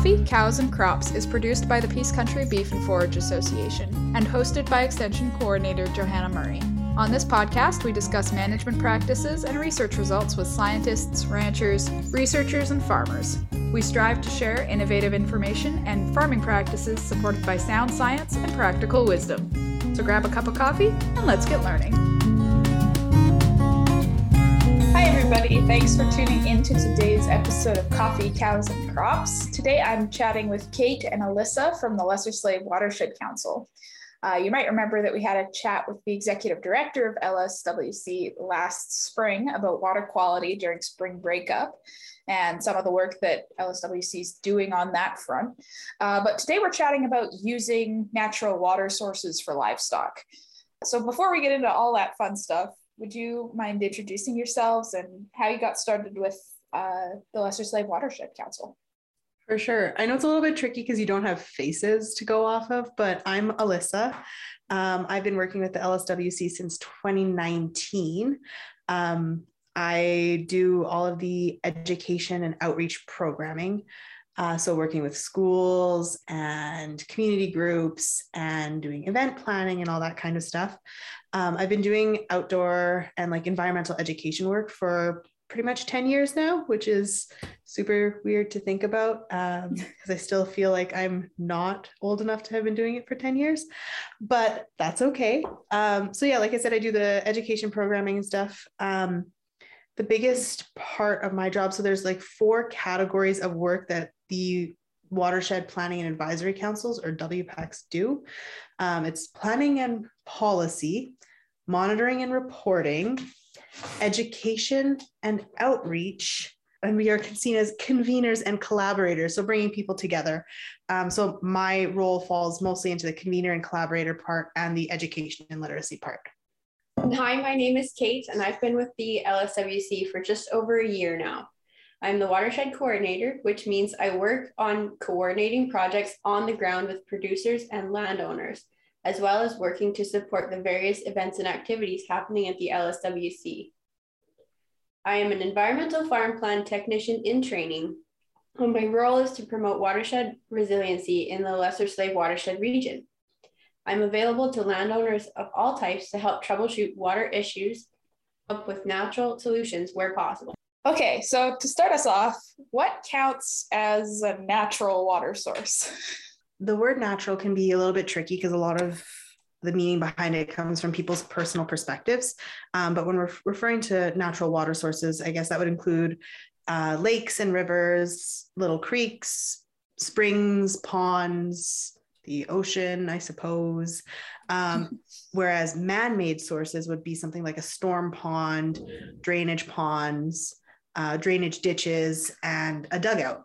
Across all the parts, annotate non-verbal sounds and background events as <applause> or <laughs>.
Coffee, Cows, and Crops is produced by the Peace Country Beef and Forage Association and hosted by Extension Coordinator Johanna Murray. On this podcast, we discuss management practices and research results with scientists, ranchers, researchers, and farmers. We strive to share innovative information and farming practices supported by sound science and practical wisdom. So grab a cup of coffee and let's get learning. Hi, everybody. Thanks for tuning in to today's episode of Coffee, Cows, and Crops. Today I'm chatting with Kate and Alyssa from the Lesser Slave Watershed Council. Uh, you might remember that we had a chat with the executive director of LSWC last spring about water quality during spring breakup and some of the work that LSWC is doing on that front. Uh, but today we're chatting about using natural water sources for livestock. So before we get into all that fun stuff, would you mind introducing yourselves and how you got started with uh, the Lesser Slave Watershed Council? For sure. I know it's a little bit tricky because you don't have faces to go off of, but I'm Alyssa. Um, I've been working with the LSWC since 2019. Um, I do all of the education and outreach programming. Uh, so, working with schools and community groups and doing event planning and all that kind of stuff. Um, I've been doing outdoor and like environmental education work for pretty much 10 years now, which is super weird to think about because um, <laughs> I still feel like I'm not old enough to have been doing it for 10 years, but that's okay. Um, so, yeah, like I said, I do the education programming and stuff. Um, the biggest part of my job. So there's like four categories of work that the watershed planning and advisory councils or WPACs do. Um, it's planning and policy, monitoring and reporting, education and outreach. And we are seen as conveners and collaborators, so bringing people together. Um, so my role falls mostly into the convener and collaborator part and the education and literacy part. Hi, my name is Kate, and I've been with the LSWC for just over a year now. I'm the watershed coordinator, which means I work on coordinating projects on the ground with producers and landowners, as well as working to support the various events and activities happening at the LSWC. I am an environmental farm plan technician in training, and my role is to promote watershed resiliency in the Lesser Slave watershed region. I'm available to landowners of all types to help troubleshoot water issues up with natural solutions where possible. Okay, so to start us off, what counts as a natural water source? The word natural can be a little bit tricky because a lot of the meaning behind it comes from people's personal perspectives. Um, but when we're referring to natural water sources, I guess that would include uh, lakes and rivers, little creeks, springs, ponds, the ocean, I suppose. Um, <laughs> whereas man made sources would be something like a storm pond, drainage ponds, uh, drainage ditches, and a dugout.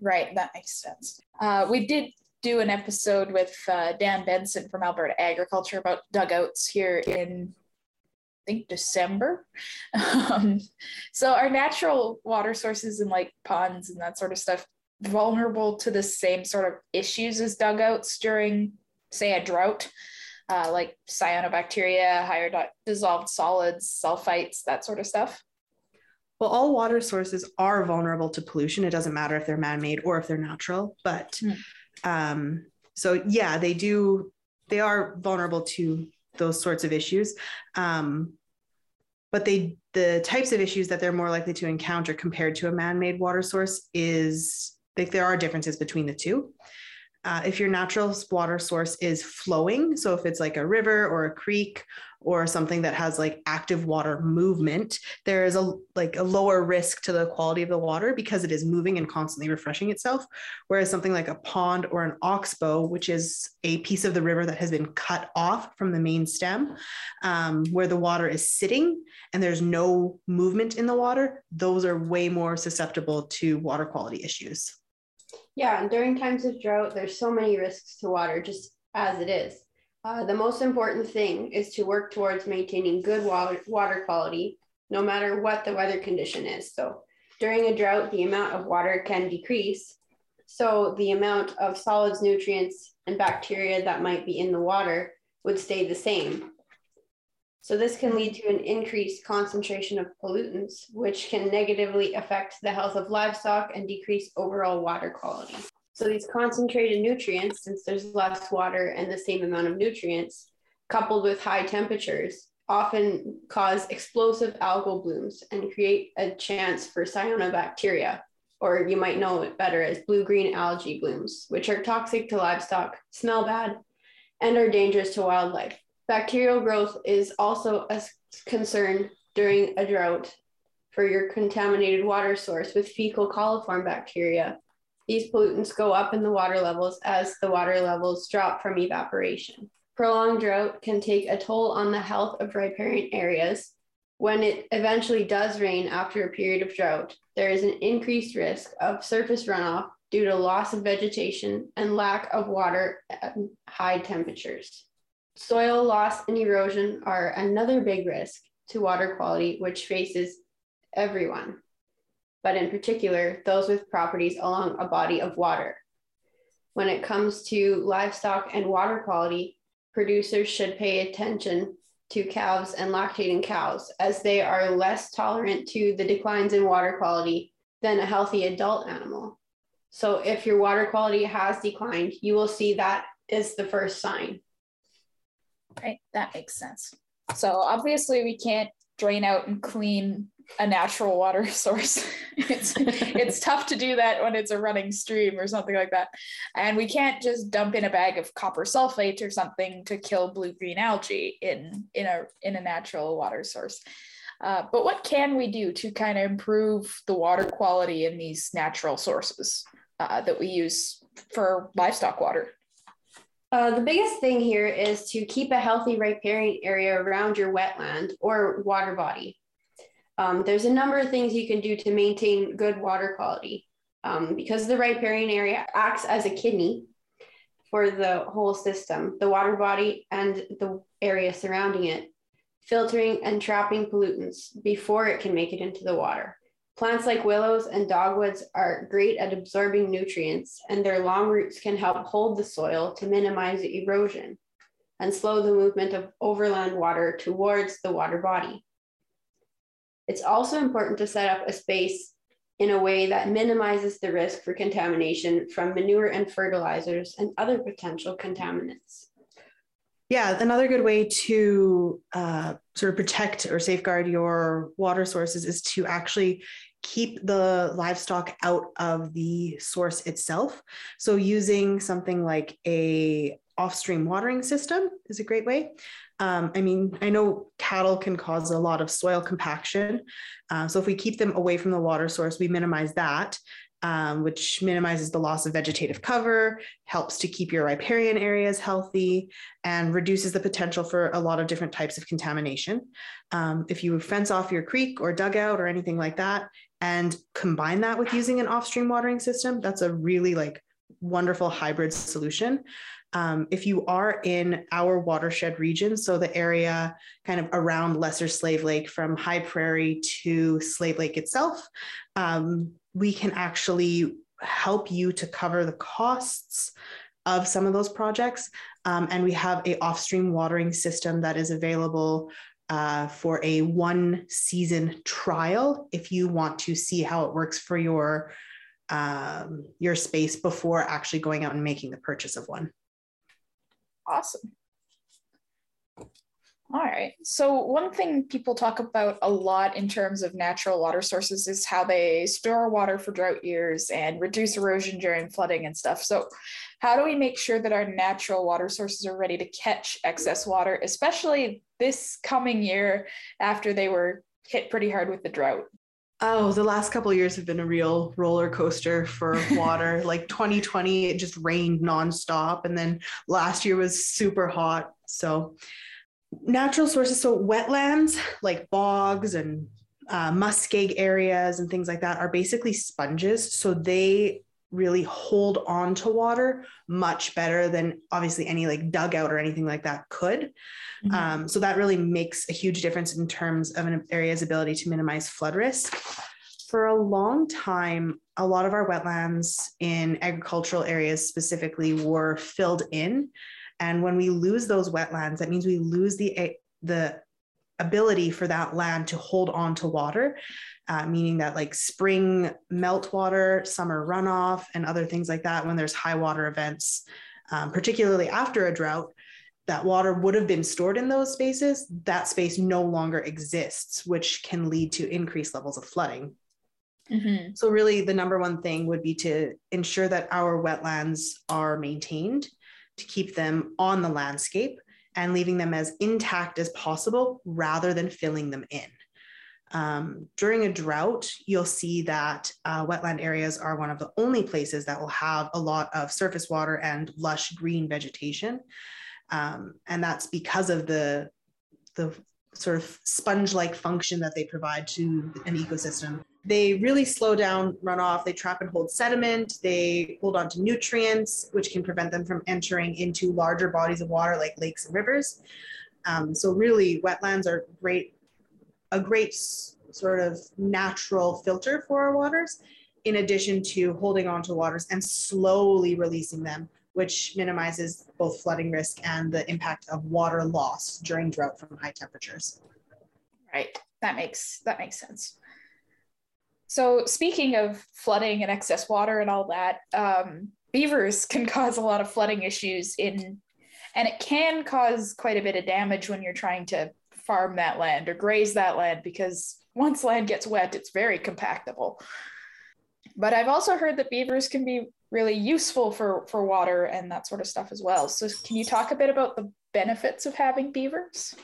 Right, that makes sense. Uh, we did do an episode with uh, Dan Benson from Alberta Agriculture about dugouts here in I think December. <laughs> Um, so our natural water sources and like ponds and that sort of stuff vulnerable to the same sort of issues as dugouts during, say, a drought, uh, like cyanobacteria, higher di- dissolved solids, sulfites, that sort of stuff? Well, all water sources are vulnerable to pollution. It doesn't matter if they're man made or if they're natural. But mm. um, so, yeah, they do, they are vulnerable to those sorts of issues. Um, but they the types of issues that they're more likely to encounter compared to a man-made water source is like there are differences between the two. Uh, if your natural water source is flowing, so if it's like a river or a creek or something that has like active water movement, there is a like a lower risk to the quality of the water because it is moving and constantly refreshing itself. Whereas something like a pond or an oxbow, which is a piece of the river that has been cut off from the main stem, um, where the water is sitting and there's no movement in the water, those are way more susceptible to water quality issues. Yeah, and during times of drought, there's so many risks to water just as it is. Uh, the most important thing is to work towards maintaining good water, water quality no matter what the weather condition is. So during a drought, the amount of water can decrease. So the amount of solids, nutrients, and bacteria that might be in the water would stay the same. So this can lead to an increased concentration of pollutants, which can negatively affect the health of livestock and decrease overall water quality. So these concentrated nutrients, since there's less water and the same amount of nutrients, coupled with high temperatures, often cause explosive algal blooms and create a chance for cyanobacteria, or you might know it better as blue green algae blooms, which are toxic to livestock, smell bad, and are dangerous to wildlife. Bacterial growth is also a concern during a drought for your contaminated water source with fecal coliform bacteria. These pollutants go up in the water levels as the water levels drop from evaporation. Prolonged drought can take a toll on the health of riparian areas. When it eventually does rain after a period of drought, there is an increased risk of surface runoff due to loss of vegetation and lack of water at high temperatures. Soil loss and erosion are another big risk to water quality, which faces everyone, but in particular, those with properties along a body of water. When it comes to livestock and water quality, producers should pay attention to calves and lactating cows, as they are less tolerant to the declines in water quality than a healthy adult animal. So, if your water quality has declined, you will see that is the first sign. Right, that makes sense. So, obviously, we can't drain out and clean a natural water <laughs> source. it's it's <laughs> tough to do that when it's a running stream or something like that. And we can't just dump in a bag of copper sulfate or something to kill blue green algae in in a in a natural water source. Uh, but what can we do to kind of improve the water quality in these natural sources uh, that we use for livestock water? Uh, the biggest thing here is to keep a healthy riparian area around your wetland or water body. Um, there's a number of things you can do to maintain good water quality. Um, because the riparian area acts as a kidney for the whole system, the water body and the area surrounding it, filtering and trapping pollutants before it can make it into the water. Plants like willows and dogwoods are great at absorbing nutrients, and their long roots can help hold the soil to minimize erosion and slow the movement of overland water towards the water body. It's also important to set up a space in a way that minimizes the risk for contamination from manure and fertilizers and other potential contaminants. Yeah, another good way to uh, sort of protect or safeguard your water sources is to actually keep the livestock out of the source itself. So using something like a off-stream watering system is a great way. Um, I mean, I know cattle can cause a lot of soil compaction. Uh, so if we keep them away from the water source, we minimize that, um, which minimizes the loss of vegetative cover, helps to keep your riparian areas healthy, and reduces the potential for a lot of different types of contamination. Um, if you fence off your creek or dugout or anything like that, and combine that with using an off-stream watering system, that's a really like wonderful hybrid solution um, if you are in our watershed region, so the area kind of around Lesser Slave Lake from High Prairie to Slave Lake itself, um, we can actually help you to cover the costs of some of those projects. Um, and we have a off-stream watering system that is available uh, for a one season trial if you want to see how it works for your um, your space before actually going out and making the purchase of one. Awesome. All right. So, one thing people talk about a lot in terms of natural water sources is how they store water for drought years and reduce erosion during flooding and stuff. So, how do we make sure that our natural water sources are ready to catch excess water, especially this coming year after they were hit pretty hard with the drought? Oh, the last couple years have been a real roller coaster for <laughs> water. like 2020, it just rained nonstop. And then last year was super hot. So, natural sources, so wetlands like bogs and uh, muskeg areas and things like that are basically sponges. So, they really hold on to water much better than obviously any like dugout or anything like that could. Mm-hmm. Um, so that really makes a huge difference in terms of an area's ability to minimize flood risk. For a long time, a lot of our wetlands in agricultural areas specifically were filled in. And when we lose those wetlands, that means we lose the, the ability for that land to hold on to water, uh, meaning that like spring meltwater, summer runoff, and other things like that, when there's high water events, um, particularly after a drought, that water would have been stored in those spaces, that space no longer exists, which can lead to increased levels of flooding. Mm-hmm. So, really, the number one thing would be to ensure that our wetlands are maintained, to keep them on the landscape and leaving them as intact as possible rather than filling them in. Um, during a drought, you'll see that uh, wetland areas are one of the only places that will have a lot of surface water and lush green vegetation. Um, and that's because of the, the sort of sponge-like function that they provide to an ecosystem. They really slow down runoff. They trap and hold sediment. They hold on to nutrients, which can prevent them from entering into larger bodies of water like lakes and rivers. Um, so really, wetlands are great, a great sort of natural filter for our waters, in addition to holding on to waters and slowly releasing them which minimizes both flooding risk and the impact of water loss during drought from high temperatures. Right. That makes that makes sense. So speaking of flooding and excess water and all that, um, beavers can <laughs> cause a lot of flooding issues in, and it can cause quite a bit of damage when you're trying to farm that land or graze that land because once land gets wet, it's very compactable. But I've also heard that beavers can be really useful for for water and that sort of stuff as well. So can you talk a bit about the benefits of having beavers?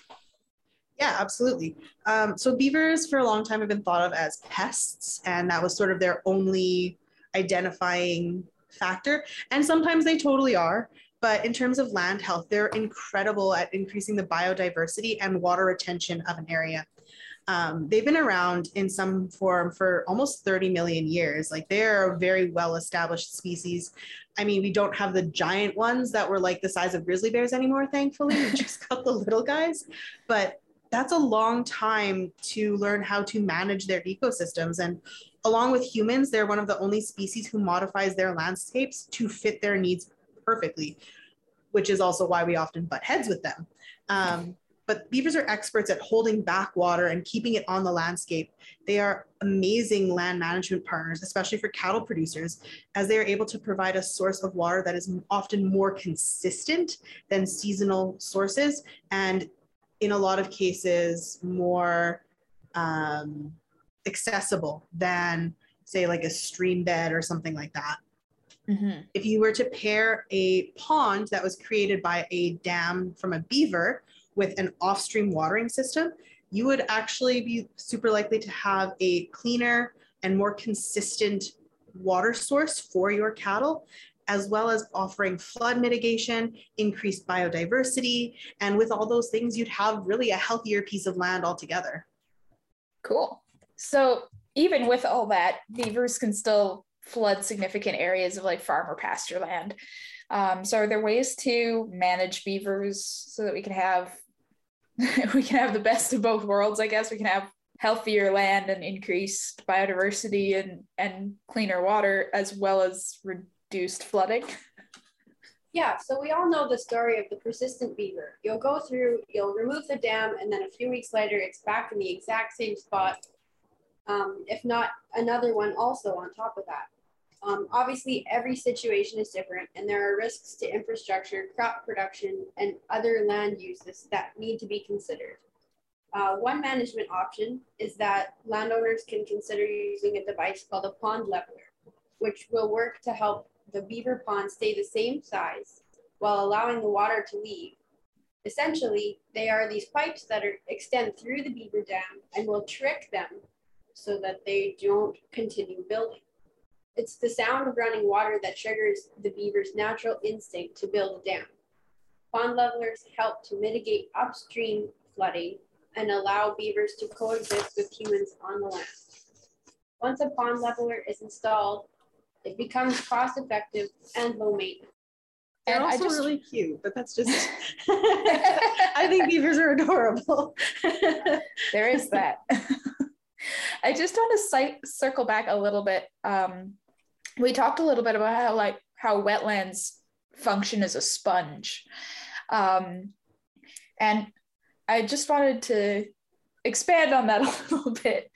Yeah, absolutely. Um, so beavers for a long time have been thought of as pests, and that was sort of their only identifying factor. And sometimes they totally are. But in terms of land health, they're incredible at increasing the biodiversity and water retention of an area. Um, they've been around in some form for almost 30 million years. Like they're a very well established species. I mean, we don't have the giant ones that were like the size of grizzly bears anymore, thankfully. We <laughs> just got the little guys. But that's a long time to learn how to manage their ecosystems. And along with humans, they're one of the only species who modifies their landscapes to fit their needs perfectly, which is also why we often butt heads with them. Um, but beavers are experts at holding back water and keeping it on the landscape. They are amazing land management partners, especially for cattle producers, as they are able to provide a source of water that is often more consistent than seasonal sources, and in a lot of cases, more um, accessible than, say, like a stream bed or something like that. Mm-hmm. If you were to pair a pond that was created by a dam from a beaver with an off-stream watering system, you would actually be super likely to have a cleaner and more consistent water source for your cattle, as well as offering flood mitigation, increased biodiversity, and with all those things, you'd have really a healthier piece of land altogether. Cool. So even with all that, beavers can still flood significant areas of like farm or pasture land. Um, so are there ways to manage beavers so that we can have <laughs> we can have the best of both worlds, I guess. We can have healthier land and increased biodiversity and, and cleaner water as well as reduced flooding. <laughs> Yeah, so we all know the story of the persistent beaver. You'll go through, you'll remove the dam, and then a few weeks later, it's back in the exact same spot, um, if not another one also on top of that. Um, obviously, every situation is different, and there are risks to infrastructure, crop production, and other land uses that need to be considered. Uh, one management option is that landowners can consider using a device called a pond leveler, which will work to help the beaver pond stay the same size while allowing the water to leave. Essentially, they are these pipes that are, extend through the beaver dam and will trick them so that they don't continue building. It's the sound of running water that triggers the beaver's natural instinct to build a dam. Pond levelers help to mitigate upstream flooding and allow beavers to coexist with humans on the land. Once a pond leveler is installed, it becomes cost effective and low maintenance. They're and also just, really cute, but that's just, <laughs> I think beavers are adorable. <laughs> there is that. I just want to circle back a little bit um, we talked a little bit about how like how wetlands function as a sponge um, and i just wanted to expand on that <laughs> a little bit.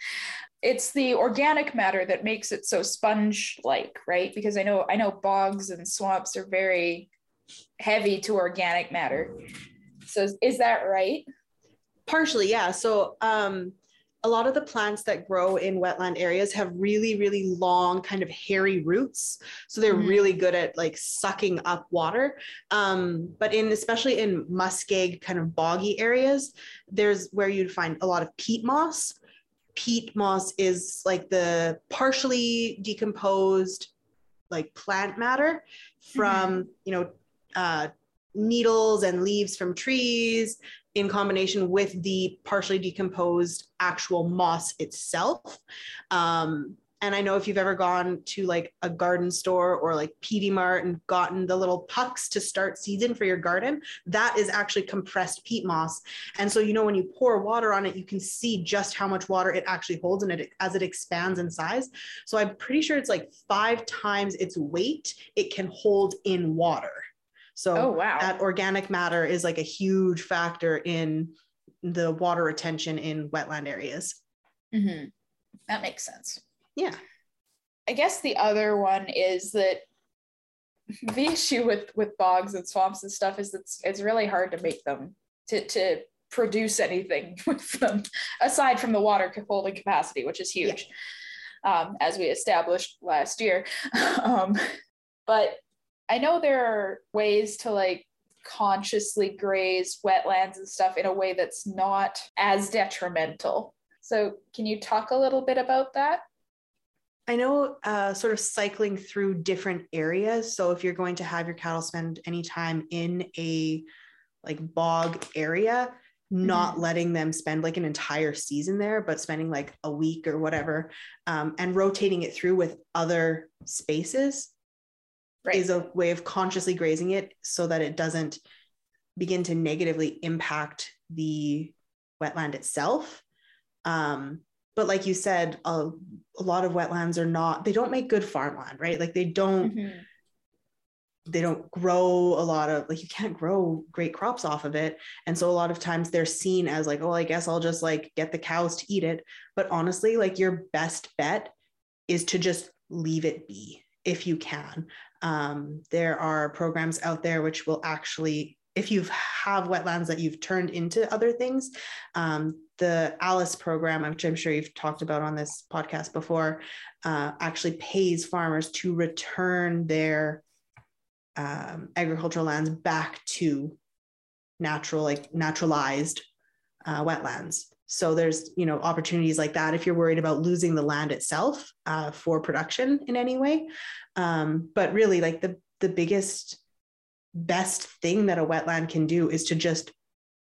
It's the organic matter that makes it so sponge-like, right? Because I know I know bogs and swamps are very heavy to organic matter. So is, is that right? Partially, yeah. So um, a lot of the plants that grow in wetland areas have really, really long, kind of hairy roots. So they're mm-hmm. really good at like sucking up water. Um, but in especially in muskeg, kind of boggy areas, there's where you'd find a lot of peat moss. Peat moss is like the partially decomposed like plant matter from mm-hmm. you know uh, needles and leaves from trees in combination with the partially decomposed actual moss itself. Um, and I know if you've ever gone to like a garden store or like Peavey Mart and gotten the little pucks to start season for your garden, that is actually compressed peat moss. And so, you know, when you pour water on it, you can see just how much water it actually holds in it as it expands in size. So I'm pretty sure it's like five times its weight it can hold in water. So oh, wow. that organic matter is like a huge factor in the water retention in wetland areas. Mm-hmm. That makes sense. Yeah. I guess the other one is that <laughs> the issue with with bogs and swamps and stuff is it's it's really hard to make them to to produce anything <laughs> with them aside from the water holding capacity, which is huge, yeah. um, as we established last year. <laughs> um, but I know there are ways to like consciously graze wetlands and stuff in a way that's not as detrimental. So, can you talk a little bit about that? I know uh, sort of cycling through different areas. So, if you're going to have your cattle spend any time in a like bog area, not mm-hmm. letting them spend like an entire season there, but spending like a week or whatever, um, and rotating it through with other spaces right. is a way of consciously grazing it so that it doesn't begin to negatively impact the wetland itself. Um, but like you said, a, a, lot of wetlands are not, they don't make good farmland, right? Like they don't, mm-hmm. they don't grow a lot of, like you can't grow great crops off of it. And so a lot of times they're seen as like, oh, I guess I'll just like get the cows to eat it. But honestly, like your best bet is to just leave it be if you can. Um, there are programs out there which will actually, if you have wetlands that you've turned into other things, um, the ALUS program, which I'm sure you've talked about on this podcast before, uh, actually pays farmers to return their um, agricultural lands back to natural, like naturalized uh, wetlands. So there's you know opportunities like that if you're worried about losing the land itself uh, for production in any way. Um, but really, like the the biggest best thing that a wetland can do is to just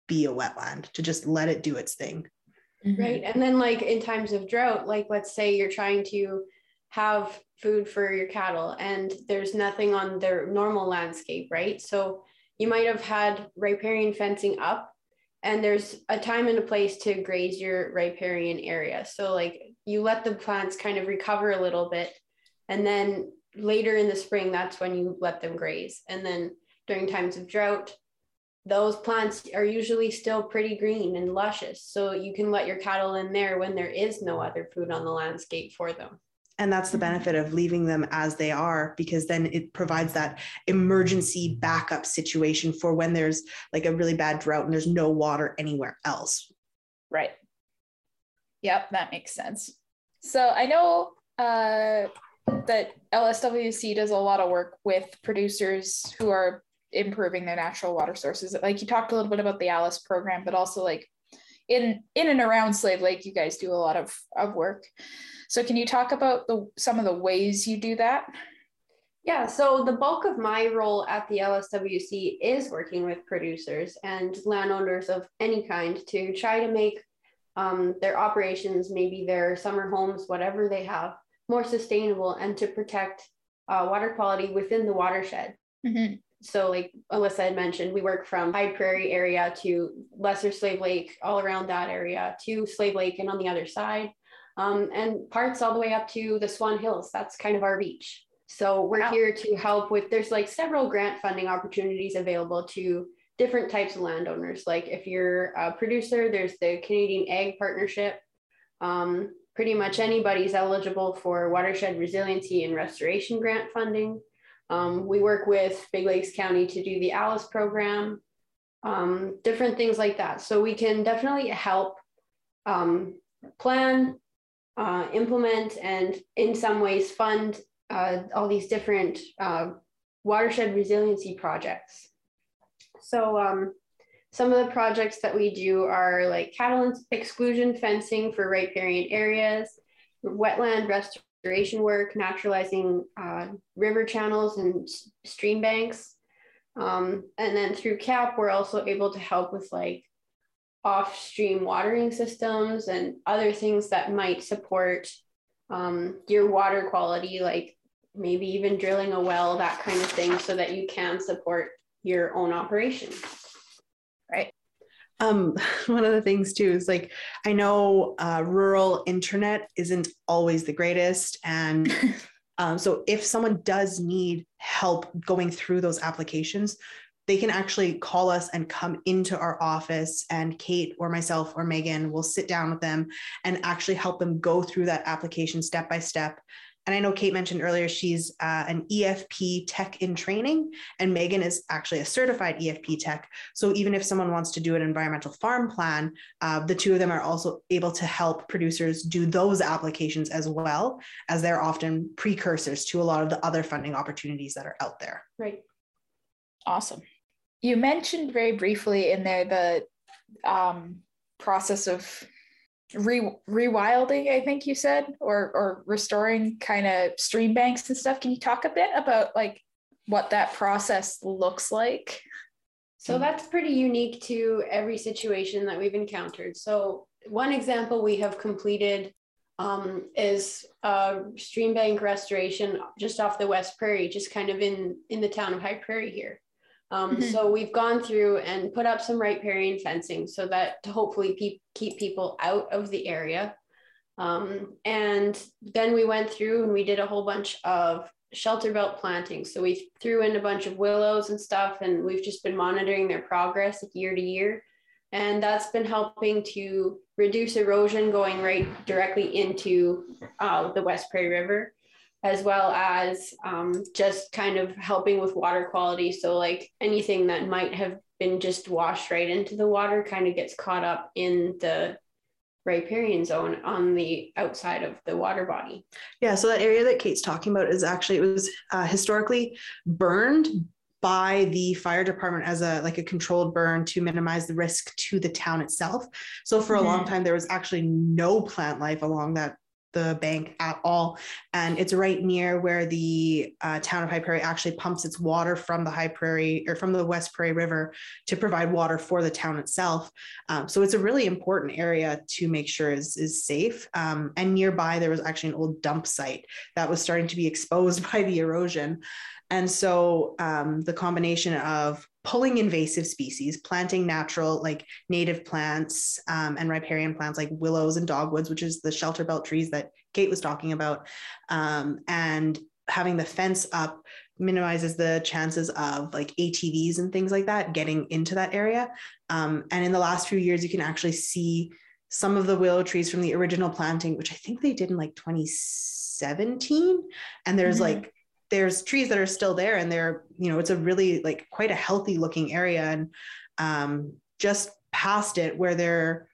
be a wetland, to just let it do its thing. Mm-hmm. Right, and then like in times of drought, like let's say you're trying to have food for your cattle and there's nothing on their normal landscape, right? So you might have had riparian fencing up and there's a time and a place to graze your riparian area. So like you let the plants kind of recover a little bit and then later in the spring that's when you let them graze. And then during times of drought those plants are usually still pretty green and luscious. So you can let your cattle in there when there is no other food on the landscape for them. And that's the benefit of leaving them as they are because then it provides that emergency backup situation for when there's like a really bad drought and there's no water anywhere else. Right. Yep that makes sense. So i know uh, that lswc does a lot of work with producers who are improving their natural water sources like you talked a little bit about the ALUS program but also like in in and around slave lake you guys do a lot of of work so can you talk about the some of the ways you do that? Yeah, so the bulk of my role at the LSWC is working with producers and landowners of any kind to try to make um, their operations, maybe their summer homes, whatever they have, more sustainable and to protect uh, water quality within the watershed. Mm-hmm. So, like Alyssa had mentioned, we work from High Prairie area to Lesser Slave Lake, all around that area, to Slave Lake and on the other side um, and parts all the way up to the Swan Hills. That's kind of our reach. So we're wow. here to help with, there's like several grant funding opportunities available to different types of landowners. Like if you're a producer, there's the Canadian Ag Partnership. Um, pretty much anybody's eligible for watershed resiliency and restoration grant funding. Um, we work with Big Lakes County to do the ALUS program, um, different things like that. So we can definitely help um, plan, uh, implement, and in some ways fund uh, all these different uh, watershed resiliency projects. So um, some of the projects that we do are like cattle exclusion fencing for riparian areas, wetland restoration work, naturalizing uh, river channels and stream banks. Um, and then through CAP, we're also able to help with like off stream watering systems and other things that might support um, your water quality, like maybe even drilling a well, that kind of thing, so that you can support your own operation. Right. Um, <laughs> one of the things too is like I know uh, rural internet isn't always the greatest, and <laughs> um, so if someone does need help going through those applications, they can actually call us and come into our office and kate or myself or megan will sit down with them and actually help them go through that application step by step and I know Kate mentioned earlier she's uh, an EFP tech in training, and Megan is actually a certified EFP tech. So even if someone wants to do an environmental farm plan, uh, the two of them are also able to help producers do those applications as well, as they're often precursors to a lot of the other funding opportunities that are out there. Right. Awesome. You mentioned very briefly in there the um, process of re rewilding, I think you said, or or restoring kind of stream banks and stuff. Can you talk a bit about like what that process looks like? So that's pretty unique to every situation that we've encountered. So one example we have completed um, is a stream bank restoration just off the West Prairie, just kind of in in the town of High Prairie here. Um, mm-hmm. So we've gone through and put up some riparian fencing so that to hopefully pe- keep people out of the area. Um, and then we went through and we did a whole bunch of shelter belt planting. So we threw in a bunch of willows and stuff, and we've just been monitoring their progress year to year. And that's been helping to reduce erosion going right directly into uh, the West Prairie River as well as um, just kind of helping with water quality. So, like anything that might have been just washed right into the water kind of gets caught up in the riparian zone on the outside of the water body. Yeah, so that area that Kate's talking about is actually it was uh, historically burned by the fire department as a like a controlled burn to minimize the risk to the town itself. So for a mm-hmm. long time there was actually no plant life along that the bank at all. And it's right near where the uh, town of High Prairie actually pumps its water from the High Prairie or from the West Prairie River to provide water for the town itself. Um, so it's a really important area to make sure is, is safe. Um, and nearby, there was actually an old dump site that was starting to be <laughs> exposed by the erosion. And so um, the combination of pulling invasive species, planting natural, like native plants um, and riparian plants like willows and dogwoods, which is the shelter belt trees that Kate was talking about, um, and having the fence up minimizes the chances of like ATVs and things like that getting into that area. Um, and in the last few years, you can actually see some of the willow trees from the original planting, which I think they did in like 2017. And there's mm-hmm. like there's trees that are still there and they're you know it's a really like quite a healthy looking area. And um, just past it where there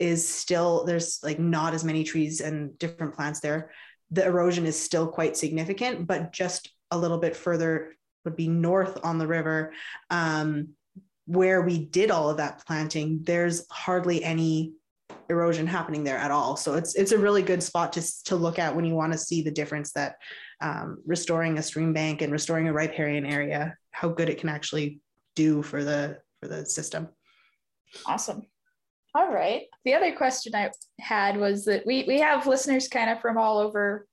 is still there's like not as many trees and different plants there the erosion is still quite significant but just a little bit further would be north on the river um, where we did all of that planting there's hardly any erosion happening there at all. So it's it's a really good spot to, to look at when you want to see the difference that um, restoring a stream bank and restoring a riparian area, how good it can actually do for the for the system. Awesome. All right. The other question I had was that we we have listeners kind of from all over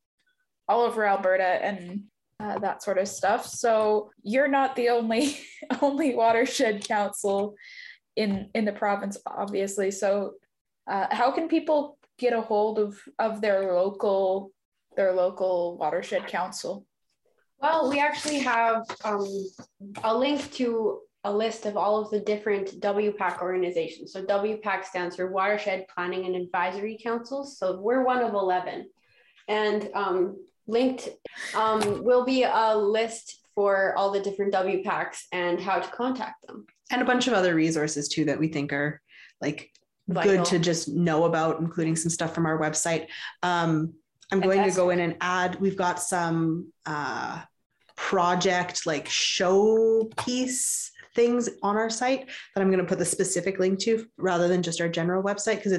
all over Alberta and uh, that sort of stuff. So you're not the only <laughs> only watershed council in in the province, obviously. So uh, how can people get a hold of of their local their local watershed council? Well, we actually have um, a link to a list of all of the different WPAC organizations. So WPAC stands for Watershed Planning and Advisory Councils. So we're one of 11. And um, linked um, will be a list for all the different WPACs and how to contact them. And a bunch of other resources too that we think are like Vital. good to just know about, including some stuff from our website. Um, I'm going to go in and add, we've got some uh, project like showpiece things on our site that I'm going to put the specific link to rather than just our general website because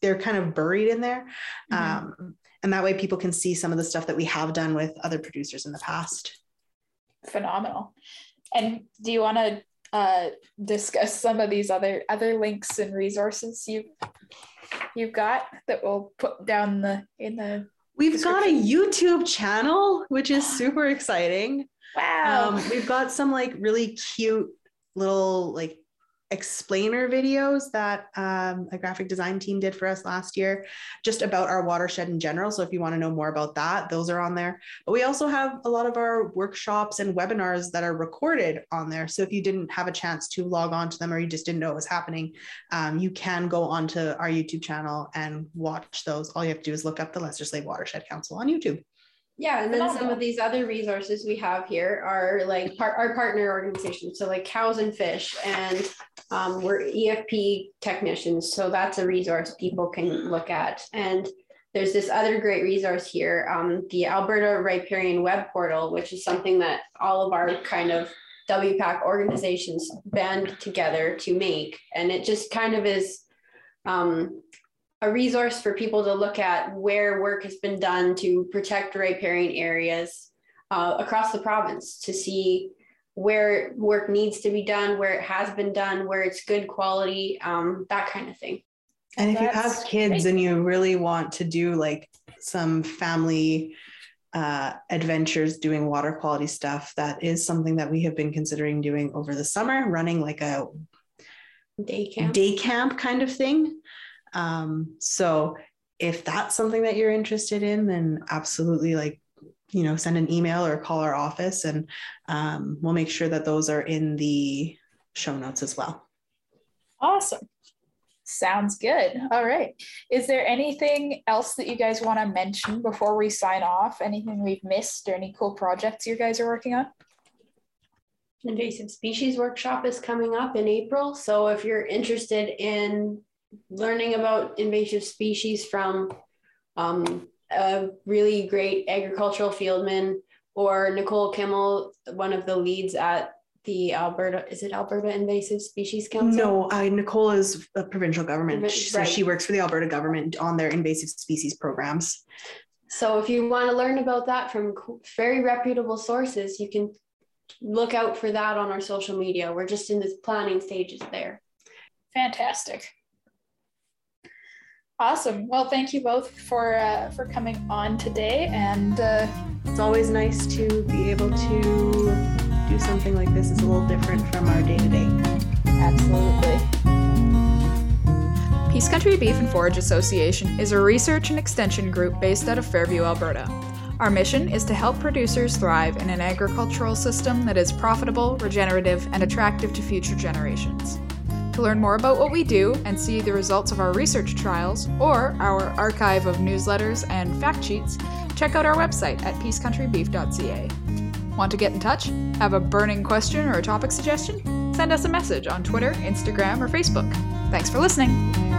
they're kind of buried in there. Mhm. Um, and that way people can see some of the stuff that we have done with other producers in the past. Phenomenal. And do you want to uh, discuss some of these other other links and resources you you've got that we'll put down the in the We've got a YouTube channel, which is <gasps> super exciting. wow Um, we've got some like really cute little like explainer videos that um, a graphic design team did for us last year, just about our watershed in general. So if you want to know more about that, those are on there. But we also have a lot of our workshops and webinars that are recorded on there. So if you didn't have a chance to log on to them or you just didn't know it was happening, um, you can go onto our YouTube channel and watch those. All you have to do is look up the Lesser Slave Watershed Council on YouTube. Yeah, and then some of these other resources we have here are like par- our partner organizations. So like Cows and Fish, and um, we're EFP technicians. So that's a resource people can look at. And there's this other great resource here, um, the Alberta Riparian Web Portal, which is something that all of our kind of WPAC organizations band together to make. And it just kind of is um, a resource for people to look at where work has been done to protect riparian areas uh, across the province to see where work needs to be done, where it has been done, where it's good quality, um, that kind of thing. And if you have kids great. and you really want to do like some family uh, adventures doing water quality stuff, that is something that we have been considering doing over the summer, running like a Day camp. day camp kind of thing. Um, so if that's something that you're interested in, then absolutely like, you know, send an email or call our office and um, we'll make sure that those are in the show notes as well. awesome. Sounds good. All right. Is there anything else that you guys want to mention before we sign off? Anything we've missed or any cool projects you guys are working on? Invasive species workshop is coming up in April. So if you're interested in learning about invasive species from um, a really great agricultural fieldman or Nicole Kimmel, one of the leads at the Alberta, is it Alberta Invasive Species Council? No, I, Nicole is a provincial government. Provi- So she works for the Alberta government on their invasive species programs. So if you want to learn about that from very reputable sources, you can look out for that on our social media. We're just in the planning stages there. Fantastic. Awesome. Well, thank you both for uh, for coming on today, and uh, It's always nice to be able to do something like this. It's a little different from our day to day. absolutely. Peace Country Beef and Forage Association is a research and extension group based out of Fairview, Alberta. Our mission is to help producers thrive in an agricultural system that is profitable, regenerative, and attractive to future generations. To learn more about what we do and see the results of our research trials or our archive of newsletters and fact sheets, check out our website at peacecountrybeef.ca. Want to get in touch? Have a burning question or a topic suggestion? Send us a message on Twitter, Instagram, or Facebook. Thanks for listening.